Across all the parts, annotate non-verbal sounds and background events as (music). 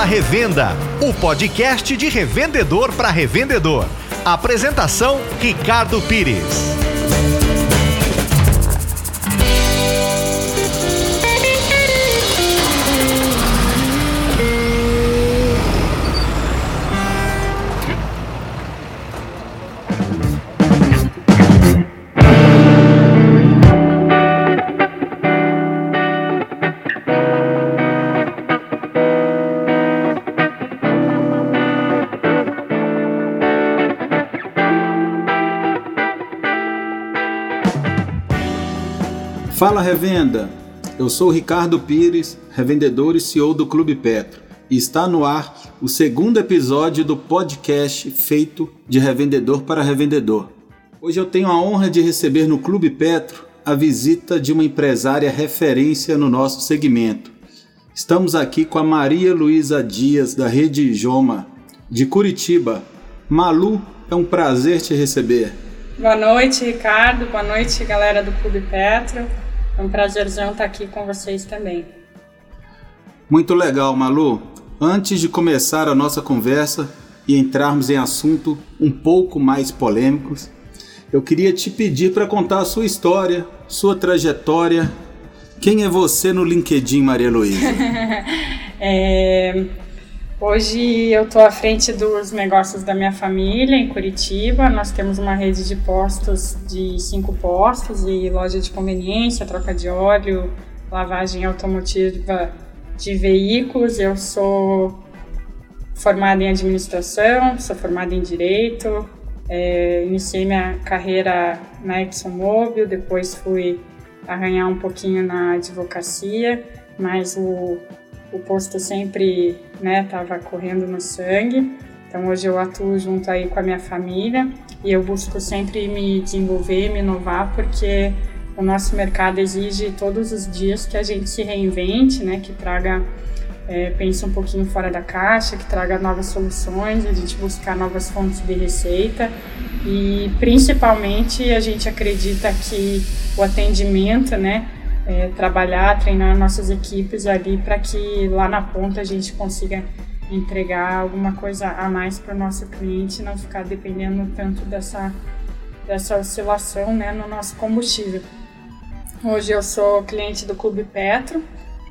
Fala Revenda, o podcast de revendedor para revendedor. Apresentação: Ricardo Pires. Fala Revenda! Eu sou Ricardo Pires, revendedor e CEO do Clube Petro, e está no ar o segundo episódio do podcast feito de revendedor para revendedor. Hoje eu tenho a honra de receber no Clube Petro a visita de uma empresária referência no nosso segmento. Estamos aqui com a Maria Luísa Dias, da Rede Joma, de Curitiba. Malu, é um prazer te receber. Boa noite, Ricardo. Boa noite, galera do Clube Petro. É um prazerzão estar aqui com vocês também. Muito legal, Malu. Antes de começar a nossa conversa e entrarmos em assunto um pouco mais polêmicos, eu queria te pedir para contar a sua história, sua trajetória. Quem é você no LinkedIn, Maria Luísa? (laughs) é, Hoje eu estou à frente dos negócios da minha família em Curitiba. Nós temos uma rede de postos de cinco postos e loja de conveniência, troca de óleo, lavagem automotiva de veículos. Eu sou formada em administração, sou formada em direito. É, iniciei minha carreira na ExxonMobil, depois fui arranhar um pouquinho na advocacia, mas o o posto sempre né, correndo no sangue. Então hoje eu atuo junto aí com a minha família e eu busco sempre me desenvolver, me inovar, porque o nosso mercado exige todos os dias que a gente se reinvente, né, que traga, é, pense um pouquinho fora da caixa, que traga novas soluções, a gente buscar novas fontes de receita e principalmente a gente acredita que o atendimento, né, é, trabalhar, treinar nossas equipes ali para que lá na ponta a gente consiga entregar alguma coisa a mais para o nosso cliente, não ficar dependendo tanto dessa, dessa oscilação né, no nosso combustível. Hoje eu sou cliente do Clube Petro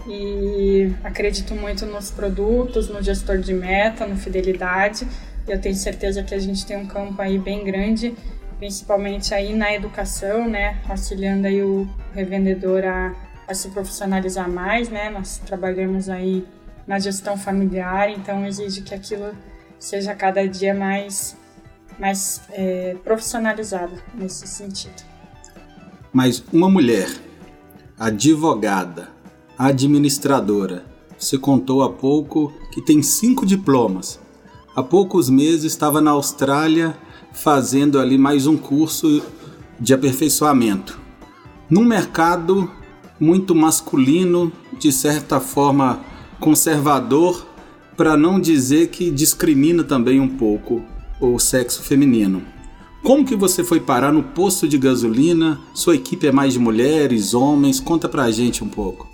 e acredito muito nos produtos, no gestor de meta, no fidelidade. Eu tenho certeza que a gente tem um campo aí bem grande principalmente aí na educação, né, auxiliando aí o revendedor a, a se profissionalizar mais, né, nós trabalhamos aí na gestão familiar, então exige que aquilo seja cada dia mais, mais é, profissionalizado nesse sentido. Mas uma mulher, advogada, administradora, você contou há pouco que tem cinco diplomas. Há poucos meses estava na Austrália fazendo ali mais um curso de aperfeiçoamento. Num mercado muito masculino, de certa forma conservador, para não dizer que discrimina também um pouco o sexo feminino. Como que você foi parar no posto de gasolina? Sua equipe é mais de mulheres, homens? Conta pra gente um pouco.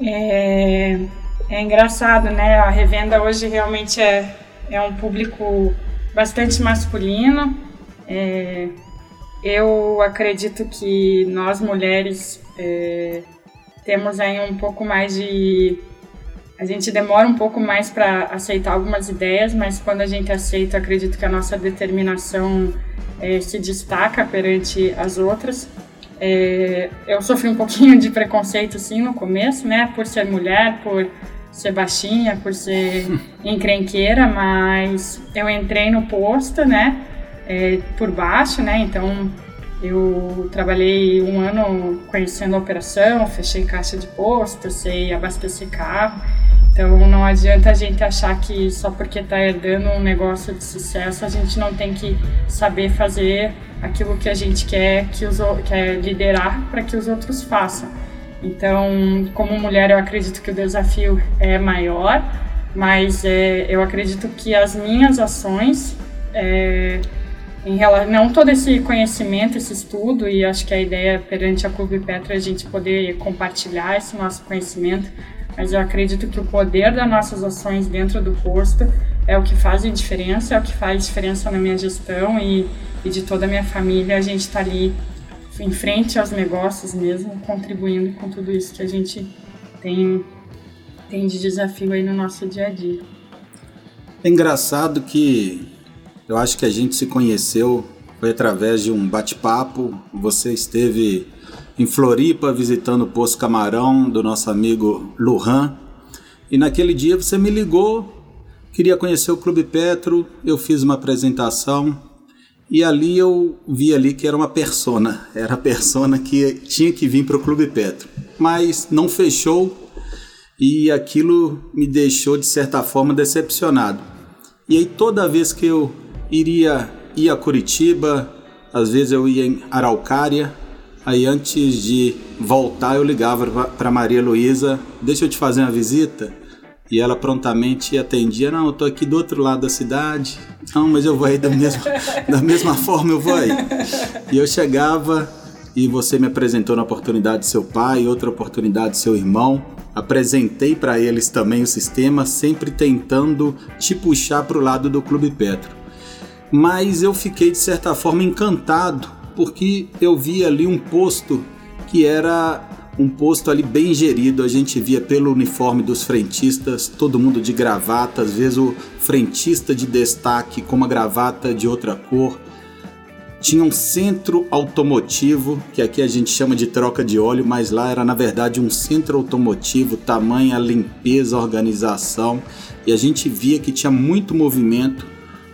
É, é engraçado, né? A revenda hoje realmente é, é um público bastante masculino. É, eu acredito que nós mulheres é, temos aí um pouco mais de. A gente demora um pouco mais para aceitar algumas ideias, mas quando a gente aceita, acredito que a nossa determinação é, se destaca perante as outras. É, eu sofri um pouquinho de preconceito sim no começo, né, por ser mulher, por ser baixinha, por ser (laughs) encrenqueira, mas eu entrei no posto, né, é, por baixo, né, então eu trabalhei um ano conhecendo a operação, fechei caixa de posto, sei abastecer carro, então não adianta a gente achar que só porque está herdando um negócio de sucesso a gente não tem que saber fazer aquilo que a gente quer que os quer liderar para que os outros façam. Então, como mulher, eu acredito que o desafio é maior, mas é, eu acredito que as minhas ações, é, em relação, não todo esse conhecimento, esse estudo, e acho que a ideia perante a Clube Petra é a gente poder compartilhar esse nosso conhecimento mas eu acredito que o poder das nossas ações dentro do posto é o que faz a diferença, é o que faz diferença na minha gestão e, e de toda a minha família. A gente está ali em frente aos negócios mesmo, contribuindo com tudo isso que a gente tem, tem de desafio aí no nosso dia a dia. É engraçado que eu acho que a gente se conheceu foi através de um bate-papo. Você esteve em Floripa visitando o Poço Camarão do nosso amigo Lujan. E naquele dia você me ligou, queria conhecer o Clube Petro, eu fiz uma apresentação e ali eu vi ali que era uma persona, era a persona que tinha que vir para o Clube Petro. Mas não fechou e aquilo me deixou de certa forma decepcionado. E aí toda vez que eu iria ir a Curitiba, às vezes eu ia em Araucária, aí antes de voltar eu ligava para Maria Luísa, deixa eu te fazer uma visita. E ela prontamente atendia, não, eu tô aqui do outro lado da cidade. Não, mas eu vou aí da mesma, da mesma (laughs) forma, eu vou aí. E eu chegava e você me apresentou na oportunidade seu pai, outra oportunidade seu irmão. Apresentei para eles também o sistema, sempre tentando te puxar para o lado do Clube Petro. Mas eu fiquei de certa forma encantado porque eu vi ali um posto que era um posto ali bem gerido, a gente via pelo uniforme dos frentistas, todo mundo de gravata, às vezes o frentista de destaque com uma gravata de outra cor. Tinha um centro automotivo, que aqui a gente chama de troca de óleo, mas lá era na verdade um centro automotivo, tamanha limpeza, organização, e a gente via que tinha muito movimento,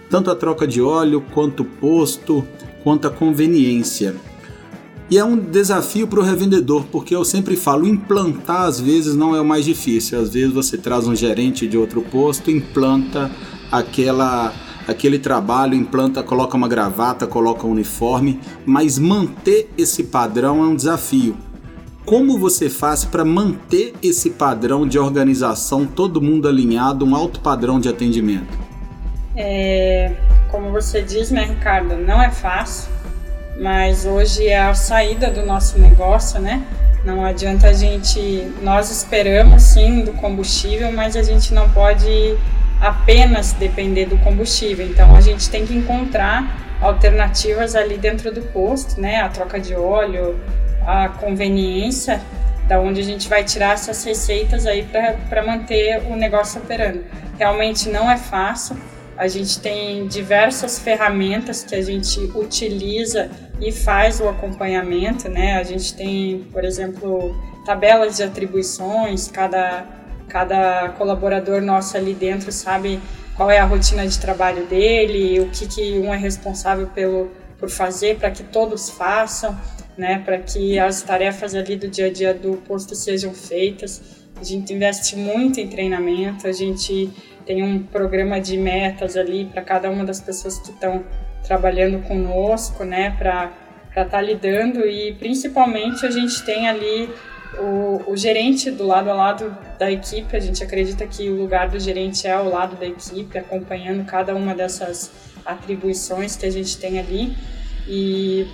tanto a troca de óleo quanto o posto, quanto a conveniência. E é um desafio para o revendedor, porque eu sempre falo, implantar às vezes não é o mais difícil. Às vezes você traz um gerente de outro posto, implanta aquela aquele trabalho, implanta, coloca uma gravata, coloca um uniforme, mas manter esse padrão é um desafio. Como você faz para manter esse padrão de organização, todo mundo alinhado, um alto padrão de atendimento? É, como você diz, né, Ricardo, não é fácil mas hoje é a saída do nosso negócio, né? Não adianta a gente, nós esperamos sim do combustível, mas a gente não pode apenas depender do combustível. Então a gente tem que encontrar alternativas ali dentro do posto, né? A troca de óleo, a conveniência, da onde a gente vai tirar essas receitas aí para manter o negócio operando. Realmente não é fácil, a gente tem diversas ferramentas que a gente utiliza e faz o acompanhamento, né? A gente tem, por exemplo, tabelas de atribuições, cada, cada colaborador nosso ali dentro sabe qual é a rotina de trabalho dele, o que, que um é responsável pelo, por fazer para que todos façam, né? Para que as tarefas ali do dia a dia do posto sejam feitas. A gente investe muito em treinamento, a gente tem um programa de metas ali para cada uma das pessoas que estão trabalhando conosco, né, para estar tá lidando e principalmente a gente tem ali o, o, gerente do lado a lado da equipe, a gente acredita que o lugar do gerente é ao lado da equipe, acompanhando cada uma dessas atribuições que a gente tem ali e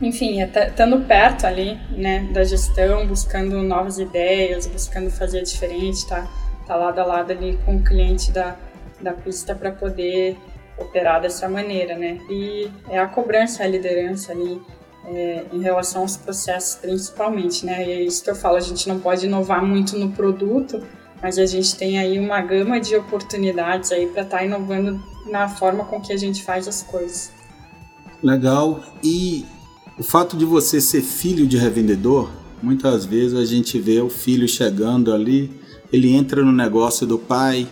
enfim, estando perto ali, né, da gestão, buscando novas ideias, buscando fazer diferente, tá? Tá lado a lado ali com o cliente da, da pista para poder operar dessa maneira, né? E é a cobrança, a liderança ali é, em relação aos processos principalmente, né? E é isso que eu falo, a gente não pode inovar muito no produto, mas a gente tem aí uma gama de oportunidades aí para estar tá inovando na forma com que a gente faz as coisas. Legal. E o fato de você ser filho de revendedor, muitas vezes a gente vê o filho chegando ali ele entra no negócio do pai,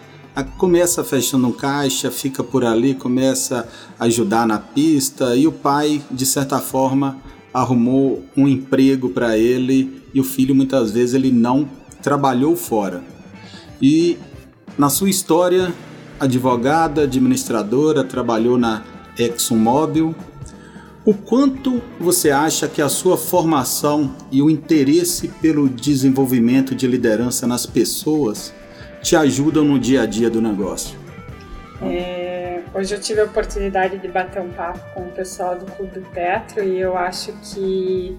começa fechando um caixa, fica por ali, começa a ajudar na pista e o pai, de certa forma, arrumou um emprego para ele e o filho muitas vezes ele não trabalhou fora. E na sua história, advogada, administradora, trabalhou na ExxonMobil, o quanto você acha que a sua formação e o interesse pelo desenvolvimento de liderança nas pessoas te ajudam no dia a dia do negócio? É, hoje eu tive a oportunidade de bater um papo com o pessoal do Clube Petro e eu acho que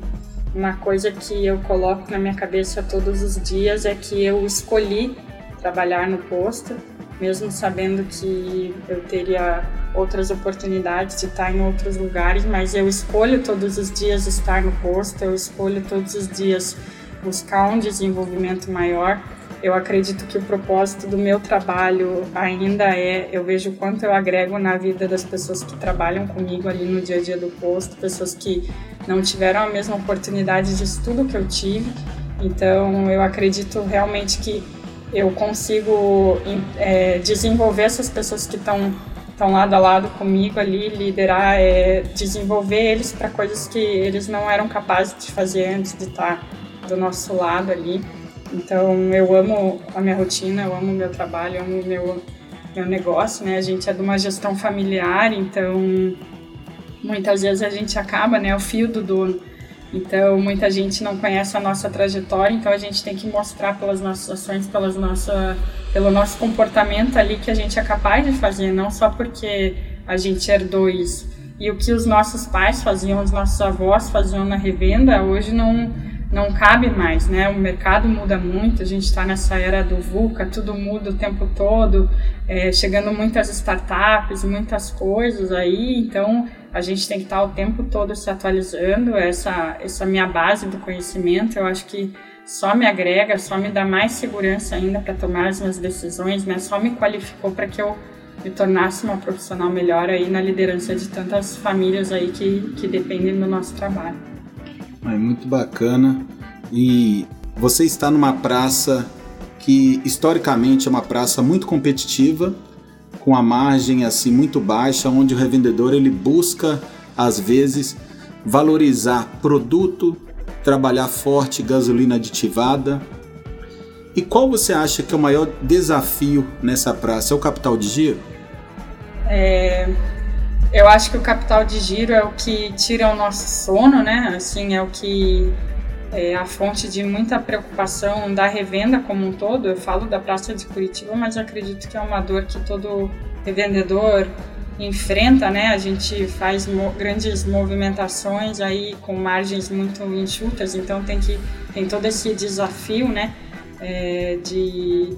uma coisa que eu coloco na minha cabeça todos os dias é que eu escolhi trabalhar no posto, mesmo sabendo que eu teria outras oportunidades de estar em outros lugares, mas eu escolho todos os dias estar no posto, eu escolho todos os dias buscar um desenvolvimento maior. Eu acredito que o propósito do meu trabalho ainda é, eu vejo o quanto eu agrego na vida das pessoas que trabalham comigo ali no dia a dia do posto, pessoas que não tiveram a mesma oportunidade de estudo que eu tive. Então, eu acredito realmente que eu consigo é, desenvolver essas pessoas que estão estão lado a lado comigo ali, liderar, é, desenvolver eles para coisas que eles não eram capazes de fazer antes de estar do nosso lado ali. Então eu amo a minha rotina, eu amo o meu trabalho, eu amo o meu, meu negócio, né? A gente é de uma gestão familiar, então muitas vezes a gente acaba, né, o fio do dono. Então muita gente não conhece a nossa trajetória, então a gente tem que mostrar pelas nossas ações, pelas nossa, pelo nosso comportamento ali que a gente é capaz de fazer, não só porque a gente herdou isso. E o que os nossos pais faziam, os nossos avós faziam na revenda, hoje não não cabe mais, né? O mercado muda muito, a gente está nessa era do VUCA, tudo muda o tempo todo, é, chegando muitas startups, muitas coisas aí, então a gente tem que estar tá o tempo todo se atualizando, essa, essa minha base do conhecimento, eu acho que só me agrega, só me dá mais segurança ainda para tomar as minhas decisões, né? Só me qualificou para que eu me tornasse uma profissional melhor aí na liderança de tantas famílias aí que, que dependem do nosso trabalho. É muito bacana. E você está numa praça que historicamente é uma praça muito competitiva, com a margem assim muito baixa, onde o revendedor ele busca às vezes valorizar produto, trabalhar forte gasolina aditivada. E qual você acha que é o maior desafio nessa praça? É o capital de giro? É, eu acho que o capital de giro é o que tira o nosso sono, né? Assim, é o que é a fonte de muita preocupação da revenda como um todo. Eu falo da Praça de Curitiba, mas acredito que é uma dor que todo revendedor enfrenta, né? A gente faz mo grandes movimentações aí com margens muito enxutas, então tem que tem todo esse desafio, né? É, de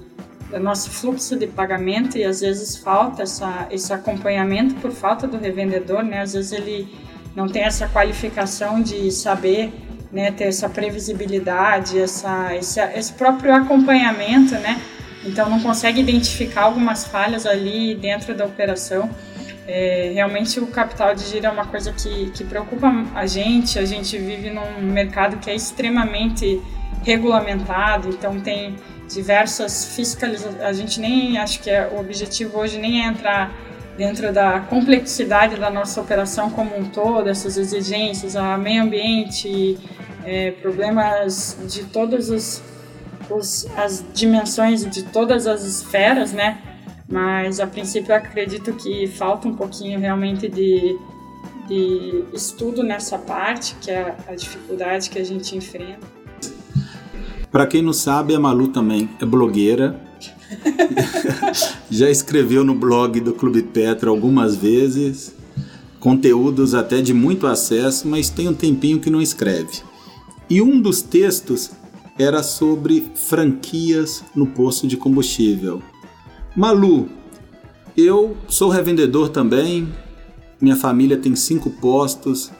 do nosso fluxo de pagamento e às vezes falta essa, esse acompanhamento por falta do revendedor, né? Às vezes ele não tem essa qualificação de saber, né, ter essa previsibilidade, essa, esse, esse próprio acompanhamento, né? Então não consegue identificar algumas falhas ali dentro da operação. É, realmente o capital de giro é uma coisa que, que preocupa a gente. A gente vive num mercado que é extremamente regulamentado, então tem diversas fiscalizações. A gente nem acho que é, o objetivo hoje nem é entrar dentro da complexidade da nossa operação como um todo, essas exigências, a meio ambiente, é, problemas de todas os, os, as dimensões, de todas as esferas, né? Mas a princípio acredito que falta um pouquinho realmente de, de estudo nessa parte, que é a dificuldade que a gente enfrenta. Para quem não sabe, a Malu também é blogueira. (laughs) Já escreveu no blog do Clube Petra algumas vezes, conteúdos até de muito acesso, mas tem um tempinho que não escreve. E um dos textos era sobre franquias no posto de combustível. Malu, eu sou revendedor também, minha família tem cinco postos.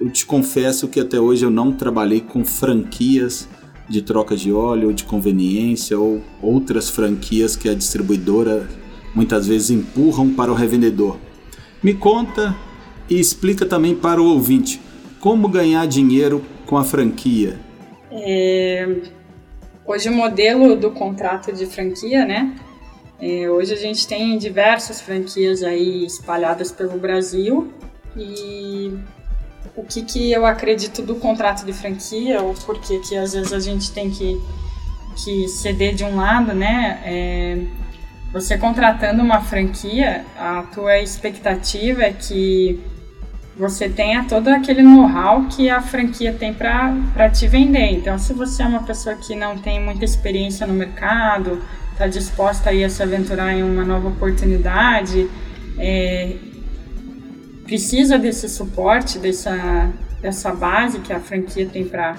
Eu te confesso que até hoje eu não trabalhei com franquias de troca de óleo, de conveniência ou outras franquias que a distribuidora muitas vezes empurram para o revendedor. Me conta e explica também para o ouvinte como ganhar dinheiro com a franquia. É... Hoje o modelo do contrato de franquia, né? É, hoje a gente tem diversas franquias aí espalhadas pelo Brasil e o que, que eu acredito do contrato de franquia, ou por que que às vezes a gente tem que, que ceder de um lado, né? É, você contratando uma franquia, a tua expectativa é que você tenha todo aquele know-how que a franquia tem para te vender. Então, se você é uma pessoa que não tem muita experiência no mercado, está disposta a, ir a se aventurar em uma nova oportunidade, é, precisa desse suporte, dessa, dessa base que a franquia tem para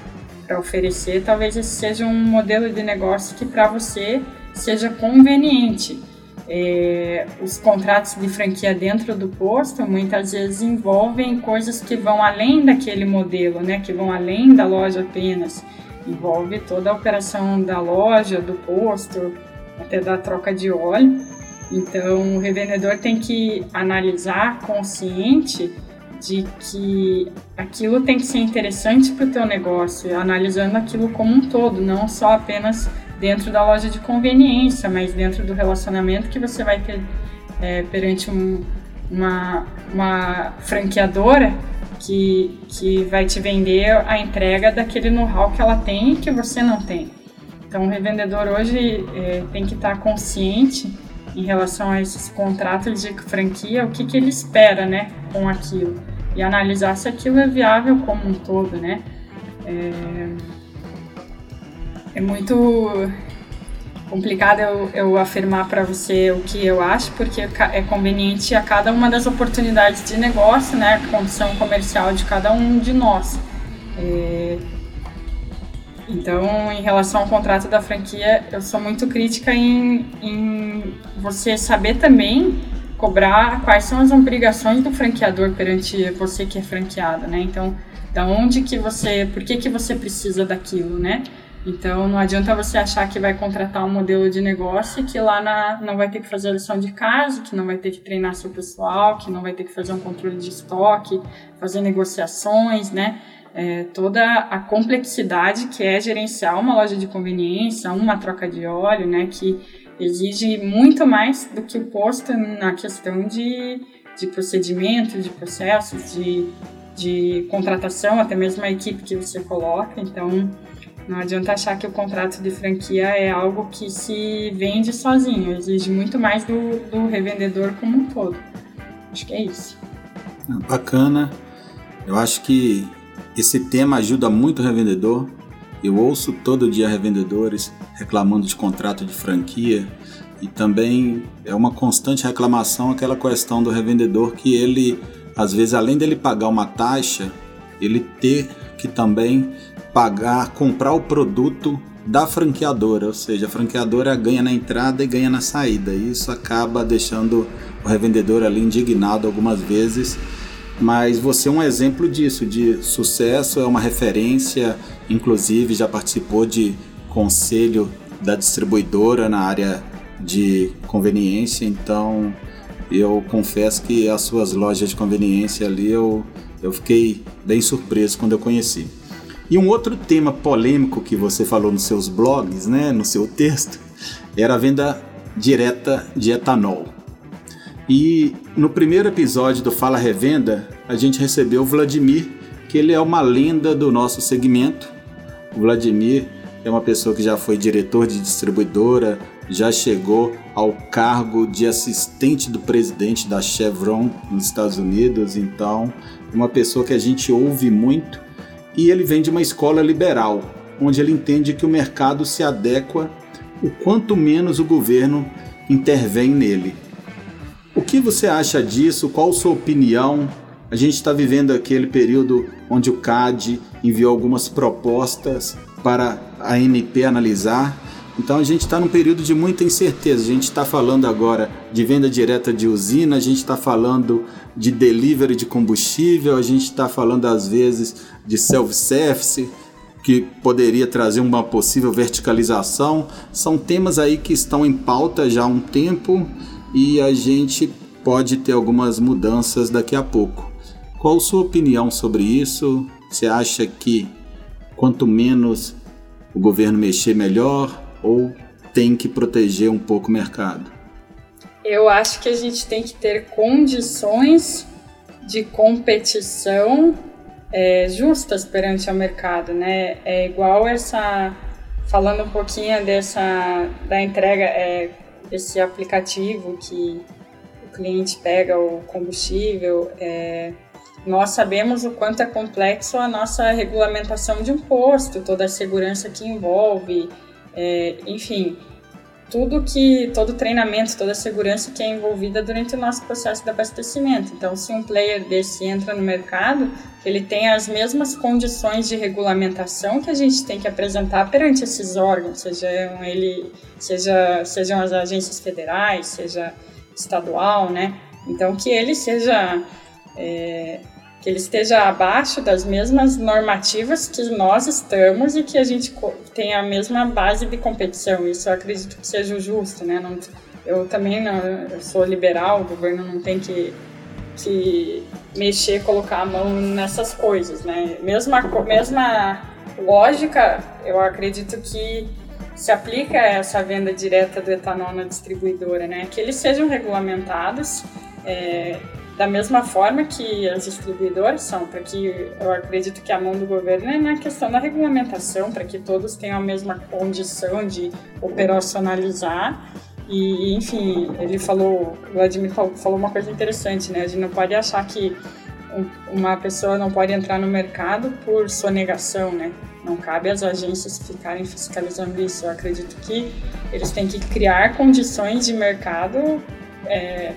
oferecer, talvez esse seja um modelo de negócio que para você seja conveniente. É, os contratos de franquia dentro do posto muitas vezes envolvem coisas que vão além daquele modelo, né? Que vão além da loja apenas. Envolve toda a operação da loja, do posto, até da troca de óleo. Então, o revendedor tem que analisar consciente de que aquilo tem que ser interessante para o teu negócio, analisando aquilo como um todo, não só apenas dentro da loja de conveniência, mas dentro do relacionamento que você vai ter é, perante um, uma, uma franqueadora que, que vai te vender a entrega daquele know-how que ela tem e que você não tem. Então, o revendedor hoje é, tem que estar consciente em relação a esses contratos de franquia, o que, que ele espera né, com aquilo e analisar se aquilo é viável como um todo, né? É, é muito complicado eu, eu afirmar para você o que eu acho, porque é conveniente a cada uma das oportunidades de negócio, né? A condição comercial de cada um de nós. É, então, em relação ao contrato da franquia, eu sou muito crítica em, em você saber também cobrar quais são as obrigações do franqueador perante você que é franqueado, né? Então, da onde que você, por que que você precisa daquilo, né? Então, não adianta você achar que vai contratar um modelo de negócio que lá na, não vai ter que fazer a lição de casa, que não vai ter que treinar seu pessoal, que não vai ter que fazer um controle de estoque, fazer negociações, né? É, toda a complexidade que é gerenciar uma loja de conveniência, uma troca de óleo, né? Que exige muito mais do que o posto na questão de, de procedimento, de processos, de, de contratação, até mesmo a equipe que você coloca. Então, não adianta achar que o contrato de franquia é algo que se vende sozinho, exige muito mais do, do revendedor como um todo. Acho que é isso. Bacana. Eu acho que esse tema ajuda muito o revendedor eu ouço todo dia revendedores reclamando de contrato de franquia e também é uma constante reclamação aquela questão do revendedor que ele, às vezes, além dele pagar uma taxa, ele ter que também pagar, comprar o produto da franqueadora, ou seja, a franqueadora ganha na entrada e ganha na saída. E isso acaba deixando o revendedor ali indignado algumas vezes mas você é um exemplo disso, de sucesso, é uma referência, inclusive já participou de conselho da distribuidora na área de conveniência, então eu confesso que as suas lojas de conveniência ali eu, eu fiquei bem surpreso quando eu conheci. E um outro tema polêmico que você falou nos seus blogs, né, no seu texto, era a venda direta de etanol. E no primeiro episódio do Fala Revenda, a gente recebeu o Vladimir, que ele é uma lenda do nosso segmento. O Vladimir é uma pessoa que já foi diretor de distribuidora, já chegou ao cargo de assistente do presidente da Chevron nos Estados Unidos, então é uma pessoa que a gente ouve muito e ele vem de uma escola liberal, onde ele entende que o mercado se adequa o quanto menos o governo intervém nele. O que você acha disso? Qual sua opinião? A gente está vivendo aquele período onde o CAD enviou algumas propostas para a ANP analisar. Então a gente está num período de muita incerteza. A gente está falando agora de venda direta de usina, a gente está falando de delivery de combustível, a gente está falando às vezes de self-service, que poderia trazer uma possível verticalização. São temas aí que estão em pauta já há um tempo e a gente pode ter algumas mudanças daqui a pouco. Qual sua opinião sobre isso? Você acha que quanto menos o governo mexer, melhor ou tem que proteger um pouco o mercado? Eu acho que a gente tem que ter condições de competição é, justas perante o mercado, né? É igual essa falando um pouquinho dessa da entrega é, esse aplicativo que o cliente pega o combustível, é, nós sabemos o quanto é complexo a nossa regulamentação de um posto, toda a segurança que envolve, é, enfim, tudo que todo treinamento, toda a segurança que é envolvida durante o nosso processo de abastecimento. Então, se um player desse entra no mercado, ele tem as mesmas condições de regulamentação que a gente tem que apresentar perante esses órgãos, sejam ele, seja, sejam as agências federais, seja estadual, né? Então, que ele seja é, que ele esteja abaixo das mesmas normativas que nós estamos e que a gente tenha a mesma base de competição. Isso eu acredito que seja justo, né? Não, eu também não, eu sou liberal, o governo não tem que, que mexer, colocar a mão nessas coisas, né? Mesma, mesma lógica, eu acredito que se aplica essa venda direta do etanol na distribuidora, né? Que eles sejam regulamentados, é, da mesma forma que as distribuidoras são, para que eu acredito que a mão do governo é na questão da regulamentação, para que todos tenham a mesma condição de operacionalizar. E, enfim, ele falou, o Vladimir falou uma coisa interessante, né? A gente não pode achar que uma pessoa não pode entrar no mercado por sonegação, né? Não cabe às agências ficarem fiscalizando isso. Eu acredito que eles têm que criar condições de mercado é,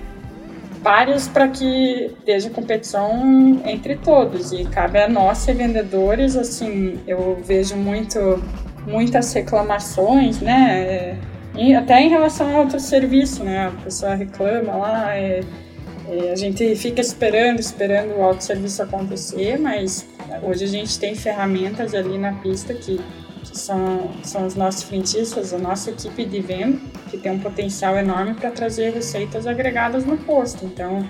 vários para que esteja competição entre todos. E cabe a nós ser vendedores assim eu vejo muito muitas reclamações né? E até em relação a outro serviço né? A pessoa reclama lá é, é, a gente fica esperando esperando o autosserviço acontecer mas hoje a gente tem ferramentas ali na pista que que são, são os nossos frentistas, a nossa equipe de venda, que tem um potencial enorme para trazer receitas agregadas no posto. Então,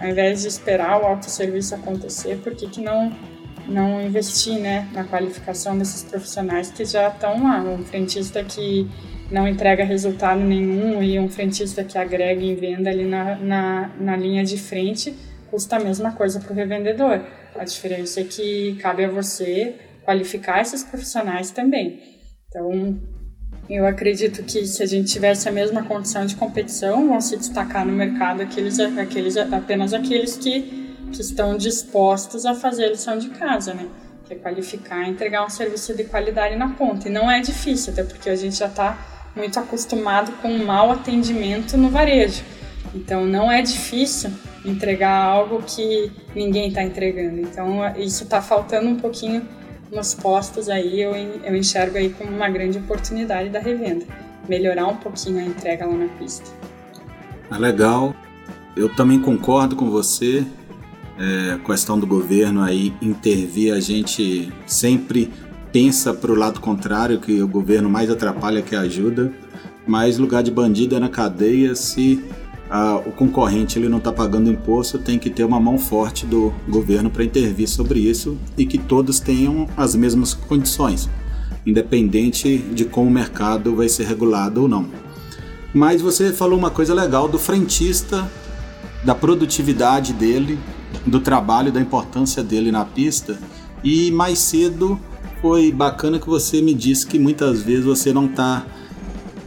ao invés de esperar o autosserviço acontecer, por que, que não, não investir né, na qualificação desses profissionais que já estão lá? Um frentista que não entrega resultado nenhum e um frentista que agrega em venda ali na, na, na linha de frente custa a mesma coisa para o revendedor. A diferença é que cabe a você qualificar esses profissionais também. Então, eu acredito que se a gente tivesse a mesma condição de competição, vão se destacar no mercado aqueles, aqueles apenas aqueles que, que estão dispostos a fazer a lição de casa, né? Que é qualificar entregar um serviço de qualidade na ponta. E não é difícil, até porque a gente já está muito acostumado com um mau atendimento no varejo. Então, não é difícil entregar algo que ninguém está entregando. Então, isso está faltando um pouquinho nos postos aí eu, eu enxergo aí como uma grande oportunidade da revenda. Melhorar um pouquinho a entrega lá na pista. Ah, legal. Eu também concordo com você. É, a questão do governo aí intervir, a gente sempre pensa para o lado contrário, que o governo mais atrapalha que ajuda. Mas lugar de bandido é na cadeia se o concorrente ele não está pagando imposto, tem que ter uma mão forte do governo para intervir sobre isso e que todos tenham as mesmas condições, independente de como o mercado vai ser regulado ou não. Mas você falou uma coisa legal do frentista, da produtividade dele, do trabalho, da importância dele na pista. E mais cedo foi bacana que você me disse que muitas vezes você não está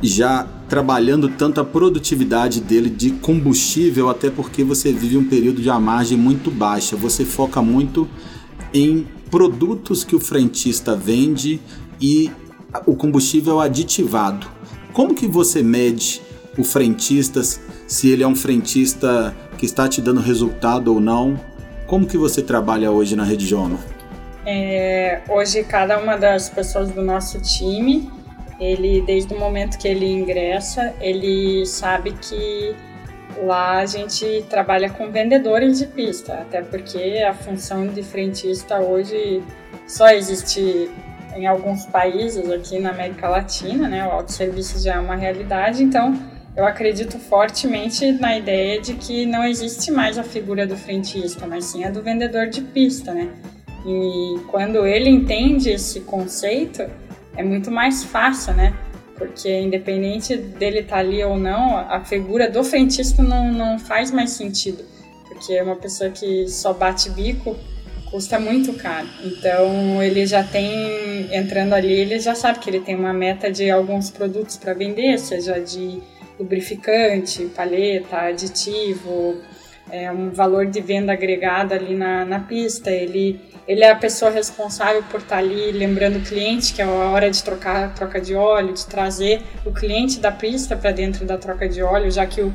já trabalhando tanto a produtividade dele de combustível, até porque você vive um período de margem muito baixa. Você foca muito em produtos que o frentista vende e o combustível aditivado. Como que você mede o frentista, se ele é um frentista que está te dando resultado ou não? Como que você trabalha hoje na Rede Joma? É, hoje cada uma das pessoas do nosso time ele desde o momento que ele ingressa, ele sabe que lá a gente trabalha com vendedores de pista, até porque a função de frentista hoje só existe em alguns países aqui na América Latina, né? O autosserviço já é uma realidade, então eu acredito fortemente na ideia de que não existe mais a figura do frentista, mas sim a do vendedor de pista, né? E quando ele entende esse conceito, é muito mais fácil, né? Porque independente dele estar tá ali ou não, a figura do frentista não, não faz mais sentido. Porque é uma pessoa que só bate bico custa muito caro. Então ele já tem, entrando ali, ele já sabe que ele tem uma meta de alguns produtos para vender, seja de lubrificante, paleta, aditivo, é, um valor de venda agregado ali na, na pista. Ele, ele é a pessoa responsável por estar ali lembrando o cliente que é a hora de trocar troca de óleo, de trazer o cliente da pista para dentro da troca de óleo, já que o,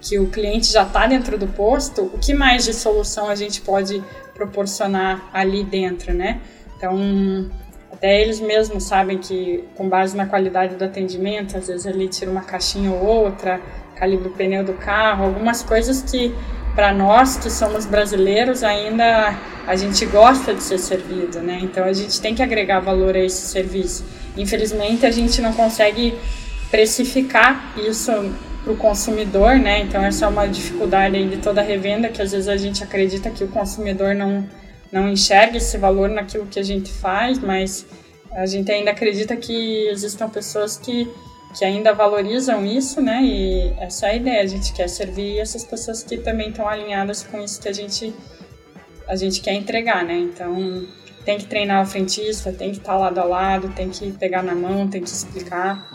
que o cliente já está dentro do posto, o que mais de solução a gente pode proporcionar ali dentro, né? Então, até eles mesmos sabem que, com base na qualidade do atendimento, às vezes ele tira uma caixinha ou outra, calibra o pneu do carro, algumas coisas que para nós que somos brasileiros ainda a gente gosta de ser servido, né? Então a gente tem que agregar valor a esse serviço. Infelizmente a gente não consegue precificar isso para o consumidor, né? Então essa é uma dificuldade de toda a revenda que às vezes a gente acredita que o consumidor não não enxerga esse valor naquilo que a gente faz, mas a gente ainda acredita que existam pessoas que que ainda valorizam isso, né? E essa é a ideia, a gente quer servir essas pessoas que também estão alinhadas com isso que a gente a gente quer entregar, né? Então, tem que treinar o frentista, tem que estar lado a lado, tem que pegar na mão, tem que explicar,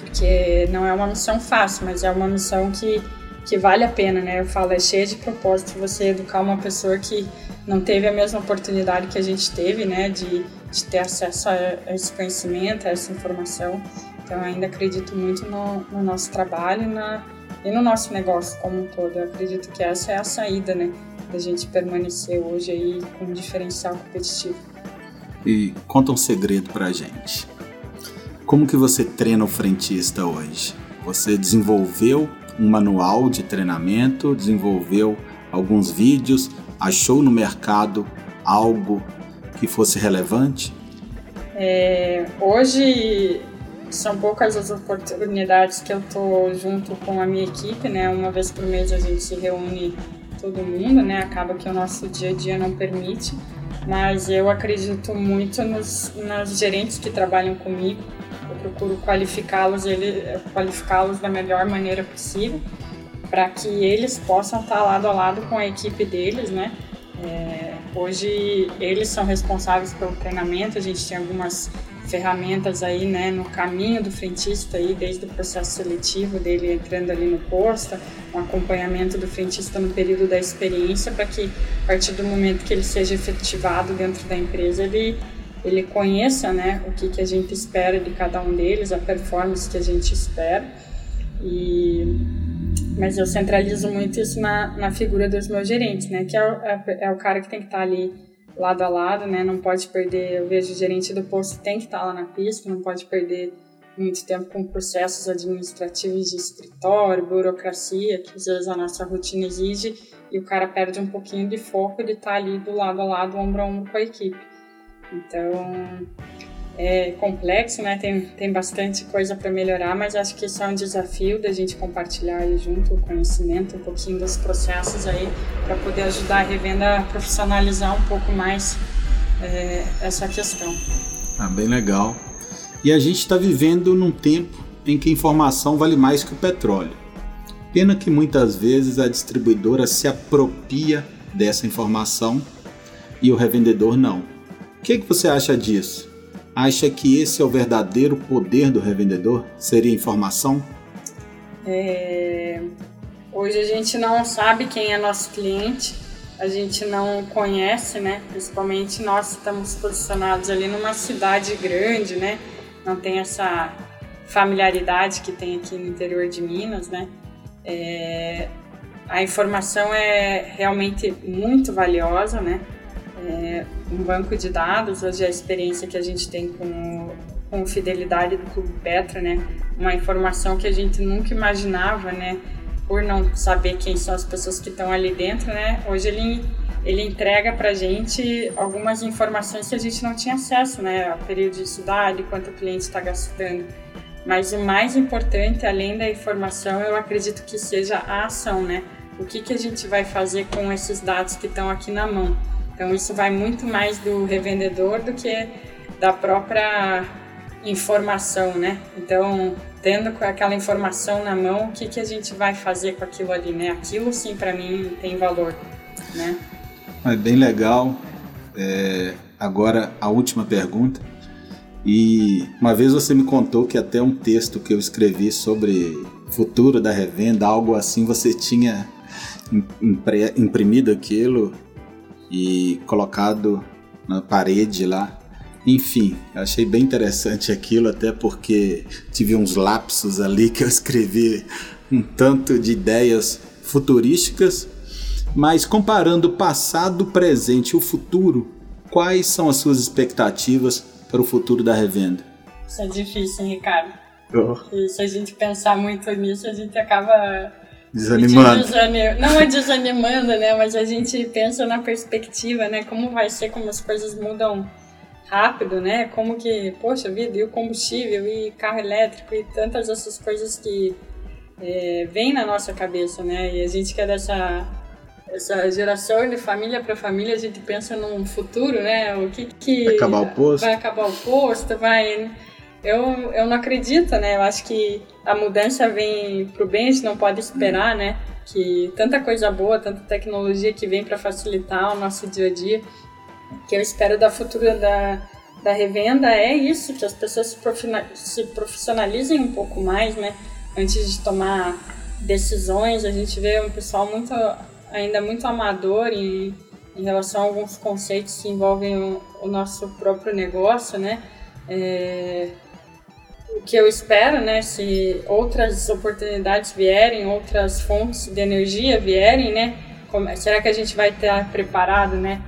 porque não é uma missão fácil, mas é uma missão que, que vale a pena, né? Eu falo, é cheia de propósito você educar uma pessoa que não teve a mesma oportunidade que a gente teve, né? De, de ter acesso a esse conhecimento, a essa informação. Então, ainda acredito muito no, no nosso trabalho na, e no nosso negócio como um todo. Eu acredito que essa é a saída, né? Da gente permanecer hoje aí com um diferencial competitivo. E conta um segredo pra gente. Como que você treina o frentista hoje? Você desenvolveu um manual de treinamento, desenvolveu alguns vídeos, achou no mercado algo que fosse relevante? É, hoje são poucas as oportunidades que eu tô junto com a minha equipe, né? Uma vez por mês a gente se reúne todo mundo, né? Acaba que o nosso dia a dia não permite, mas eu acredito muito nos, nos gerentes que trabalham comigo. Eu procuro qualificá-los, qualificá-los da melhor maneira possível, para que eles possam estar lado a lado com a equipe deles, né? É, hoje eles são responsáveis pelo treinamento, a gente tem algumas ferramentas aí, né, no caminho do frentista aí, desde o processo seletivo dele entrando ali no posto, um acompanhamento do frentista no período da experiência para que a partir do momento que ele seja efetivado dentro da empresa, ele ele conheça, né, o que que a gente espera de cada um deles, a performance que a gente espera. E mas eu centralizo muito isso na, na figura dos meus gerentes, né, que é é, é o cara que tem que estar tá ali lado a lado, né? Não pode perder. Eu vejo o gerente do posto tem que estar lá na pista, não pode perder muito tempo com processos administrativos de escritório, burocracia, que às vezes a nossa rotina exige, e o cara perde um pouquinho de foco de estar ali do lado a lado, ombro a ombro com a equipe. Então, é complexo, né? Tem, tem bastante coisa para melhorar, mas acho que isso é um desafio da gente compartilhar aí junto o conhecimento, um pouquinho dos processos aí, para poder ajudar a revenda a profissionalizar um pouco mais é, essa questão. Ah, bem legal. E a gente está vivendo num tempo em que informação vale mais que o petróleo. Pena que muitas vezes a distribuidora se apropria dessa informação e o revendedor não. O que, que você acha disso? Acha que esse é o verdadeiro poder do revendedor? Seria informação? É... Hoje a gente não sabe quem é nosso cliente, a gente não conhece, né? Principalmente nós estamos posicionados ali numa cidade grande, né? Não tem essa familiaridade que tem aqui no interior de Minas, né? É... A informação é realmente muito valiosa, né? É, um banco de dados, hoje a experiência que a gente tem com, com fidelidade do Clube Petra, né? Uma informação que a gente nunca imaginava, né? Por não saber quem são as pessoas que estão ali dentro, né? Hoje ele, ele entrega para a gente algumas informações que a gente não tinha acesso, né? A período de cidade, quanto o cliente está gastando. Mas o mais importante, além da informação, eu acredito que seja a ação, né? O que, que a gente vai fazer com esses dados que estão aqui na mão? Então isso vai muito mais do revendedor do que da própria informação, né? Então, tendo aquela informação na mão, o que, que a gente vai fazer com aquilo ali, né? Aquilo sim para mim tem valor, né? É bem legal. É, agora a última pergunta. E uma vez você me contou que até um texto que eu escrevi sobre futuro da revenda, algo assim, você tinha imprimido aquilo e colocado na parede lá. Enfim, achei bem interessante aquilo, até porque tive uns lapsos ali que eu escrevi um tanto de ideias futurísticas. Mas comparando o passado, o presente e o futuro, quais são as suas expectativas para o futuro da revenda? Isso é difícil, hein, Ricardo? Oh. se a gente pensar muito nisso, a gente acaba Desanimando. Desanim... Não é desanimando, né? Mas a gente pensa na perspectiva, né? Como vai ser, como as coisas mudam rápido, né? Como que, poxa vida, e o combustível, e carro elétrico, e tantas essas coisas que é, vêm na nossa cabeça, né? E a gente quer dessa essa geração de família para família, a gente pensa num futuro, né? O que que... Vai acabar o posto. Vai acabar o posto, vai eu, eu não acredito, né? Eu acho que a mudança vem pro bem, a gente não pode esperar, né? Que tanta coisa boa, tanta tecnologia que vem para facilitar o nosso dia a dia, que eu espero da futura da, da revenda é isso, que as pessoas se profissionalizem um pouco mais, né? Antes de tomar decisões, a gente vê um pessoal muito ainda muito amador em, em relação a alguns conceitos que envolvem o, o nosso próprio negócio, né? É, o que eu espero, né, se outras oportunidades vierem, outras fontes de energia vierem, né, como, será que a gente vai estar preparado, né?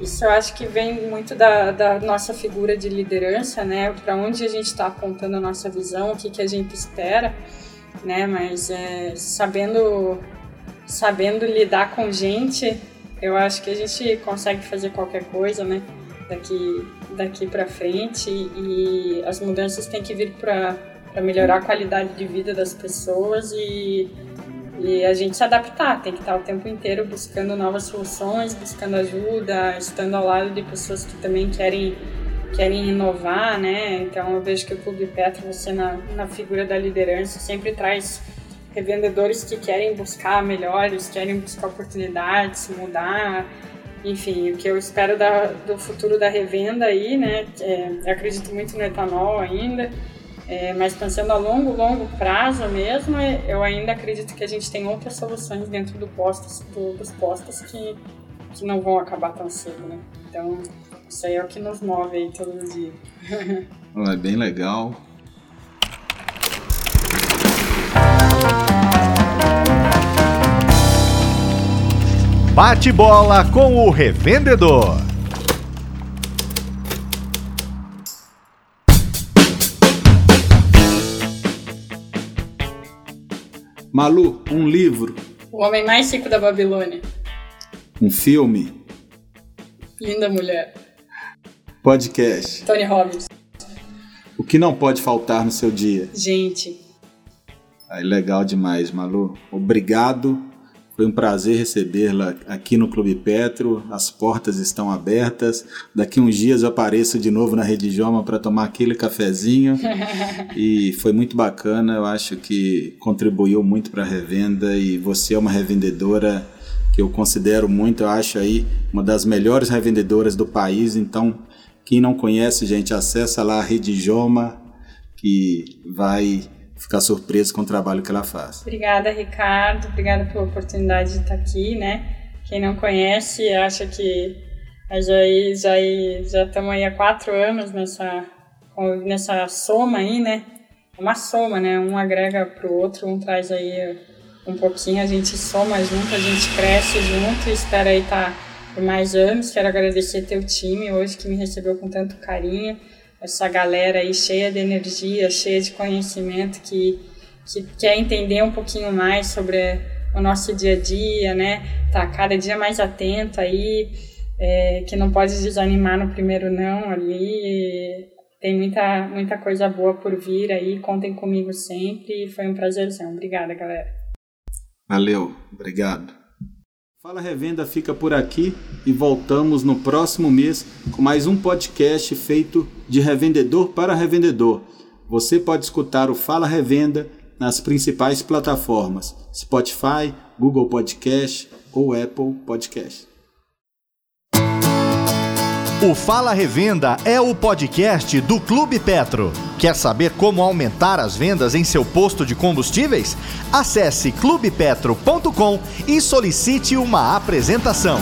Isso eu acho que vem muito da, da nossa figura de liderança, né, para onde a gente está apontando a nossa visão, o que, que a gente espera, né, mas é, sabendo, sabendo lidar com gente, eu acho que a gente consegue fazer qualquer coisa, né, daqui daqui para frente e as mudanças têm que vir para melhorar a qualidade de vida das pessoas e, e a gente se adaptar, tem que estar o tempo inteiro buscando novas soluções, buscando ajuda, estando ao lado de pessoas que também querem querem inovar, né? Então eu vejo que o Clube Petro, você na, na figura da liderança, sempre traz revendedores que querem buscar melhores, querem buscar oportunidades, mudar, enfim, o que eu espero da, do futuro da revenda aí, né? É, acredito muito no etanol ainda, é, mas pensando a longo, longo prazo mesmo, é, eu ainda acredito que a gente tem outras soluções dentro do postos, do, dos postos que, que não vão acabar tão cedo, né? Então, isso aí é o que nos move aí todo dia. (laughs) é bem legal. Bate bola com o revendedor. Malu, um livro. O Homem Mais Rico da Babilônia. Um filme. Linda Mulher. Podcast. Tony Robbins. O que não pode faltar no seu dia? Gente. Aí, legal demais, Malu. Obrigado foi um prazer recebê-la aqui no Clube Petro. As portas estão abertas. Daqui uns dias eu apareço de novo na Rede Joma para tomar aquele cafezinho. (laughs) e foi muito bacana. Eu acho que contribuiu muito para a revenda e você é uma revendedora que eu considero muito. Eu acho aí uma das melhores revendedoras do país. Então, quem não conhece, gente, acessa lá a Rede Joma que vai ficar surpreso com o trabalho que ela faz. Obrigada, Ricardo. Obrigada pela oportunidade de estar aqui, né? Quem não conhece, acha que já já estamos aí há quatro anos nessa nessa soma aí, né? É uma soma, né? Um agrega para o outro, um traz aí um pouquinho, a gente soma junto, a gente cresce junto e espera aí estar tá por mais anos. Quero agradecer teu time hoje que me recebeu com tanto carinho essa galera aí cheia de energia, cheia de conhecimento que, que quer entender um pouquinho mais sobre o nosso dia a dia, né? Tá cada dia mais atento aí, é, que não pode desanimar no primeiro não ali. Tem muita, muita coisa boa por vir aí, contem comigo sempre. Foi um prazerzão. Obrigada, galera. Valeu, obrigado. Fala Revenda fica por aqui e voltamos no próximo mês com mais um podcast feito de revendedor para revendedor. Você pode escutar o Fala Revenda nas principais plataformas: Spotify, Google Podcast ou Apple Podcast. O Fala Revenda é o podcast do Clube Petro. Quer saber como aumentar as vendas em seu posto de combustíveis? Acesse clubepetro.com e solicite uma apresentação.